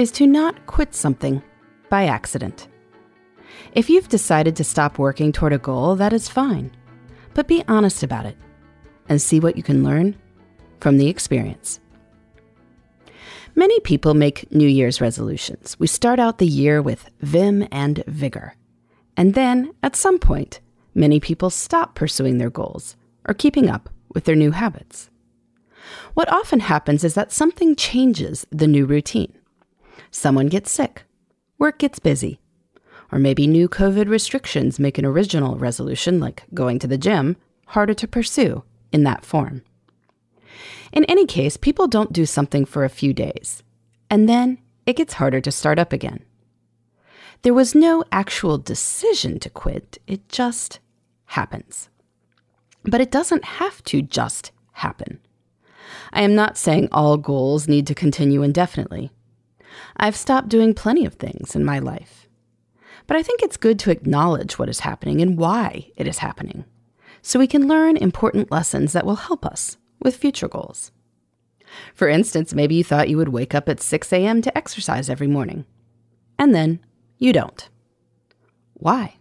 is to not quit something by accident. If you've decided to stop working toward a goal, that is fine, but be honest about it and see what you can learn from the experience. Many people make New Year's resolutions. We start out the year with vim and vigor. And then, at some point, many people stop pursuing their goals or keeping up with their new habits. What often happens is that something changes the new routine. Someone gets sick, work gets busy, or maybe new COVID restrictions make an original resolution, like going to the gym, harder to pursue in that form. In any case, people don't do something for a few days, and then it gets harder to start up again. There was no actual decision to quit, it just happens. But it doesn't have to just happen. I am not saying all goals need to continue indefinitely. I've stopped doing plenty of things in my life. But I think it's good to acknowledge what is happening and why it is happening, so we can learn important lessons that will help us with future goals. For instance, maybe you thought you would wake up at 6 a.m. to exercise every morning, and then you don't. Why?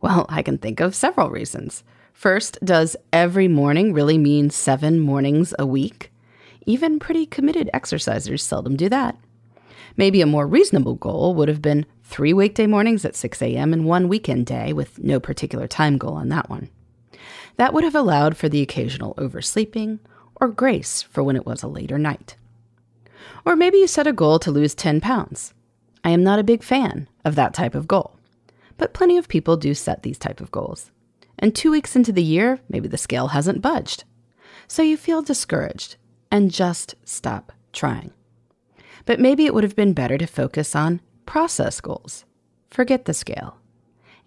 Well, I can think of several reasons. First, does every morning really mean seven mornings a week? Even pretty committed exercisers seldom do that. Maybe a more reasonable goal would have been three weekday mornings at 6 a.m. and one weekend day with no particular time goal on that one. That would have allowed for the occasional oversleeping or grace for when it was a later night. Or maybe you set a goal to lose 10 pounds. I am not a big fan of that type of goal, but plenty of people do set these type of goals. And two weeks into the year, maybe the scale hasn't budged. So you feel discouraged and just stop trying. But maybe it would have been better to focus on process goals. Forget the scale.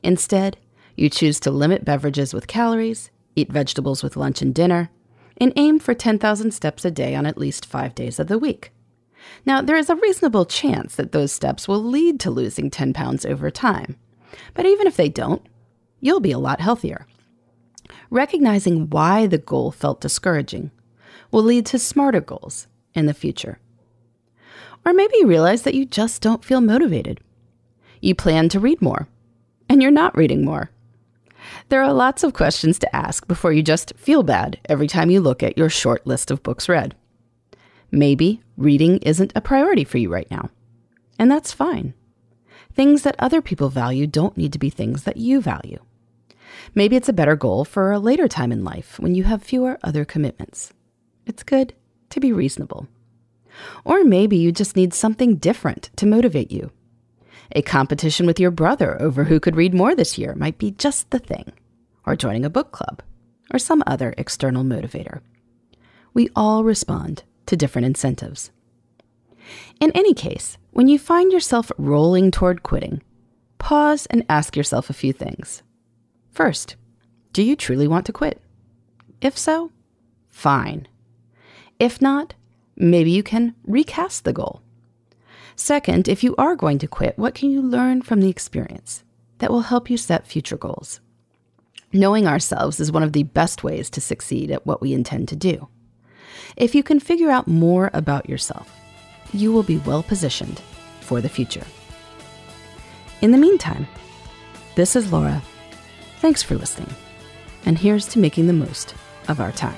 Instead, you choose to limit beverages with calories, eat vegetables with lunch and dinner, and aim for 10,000 steps a day on at least five days of the week. Now, there is a reasonable chance that those steps will lead to losing 10 pounds over time. But even if they don't, you'll be a lot healthier. Recognizing why the goal felt discouraging will lead to smarter goals in the future. Or maybe you realize that you just don't feel motivated. You plan to read more, and you're not reading more. There are lots of questions to ask before you just feel bad every time you look at your short list of books read. Maybe reading isn't a priority for you right now, and that's fine. Things that other people value don't need to be things that you value. Maybe it's a better goal for a later time in life when you have fewer other commitments. It's good to be reasonable. Or maybe you just need something different to motivate you. A competition with your brother over who could read more this year might be just the thing, or joining a book club, or some other external motivator. We all respond to different incentives. In any case, when you find yourself rolling toward quitting, pause and ask yourself a few things. First, do you truly want to quit? If so, fine. If not, maybe you can recast the goal. Second, if you are going to quit, what can you learn from the experience that will help you set future goals? Knowing ourselves is one of the best ways to succeed at what we intend to do. If you can figure out more about yourself, you will be well positioned for the future. In the meantime, this is Laura. Thanks for listening. And here's to making the most of our time.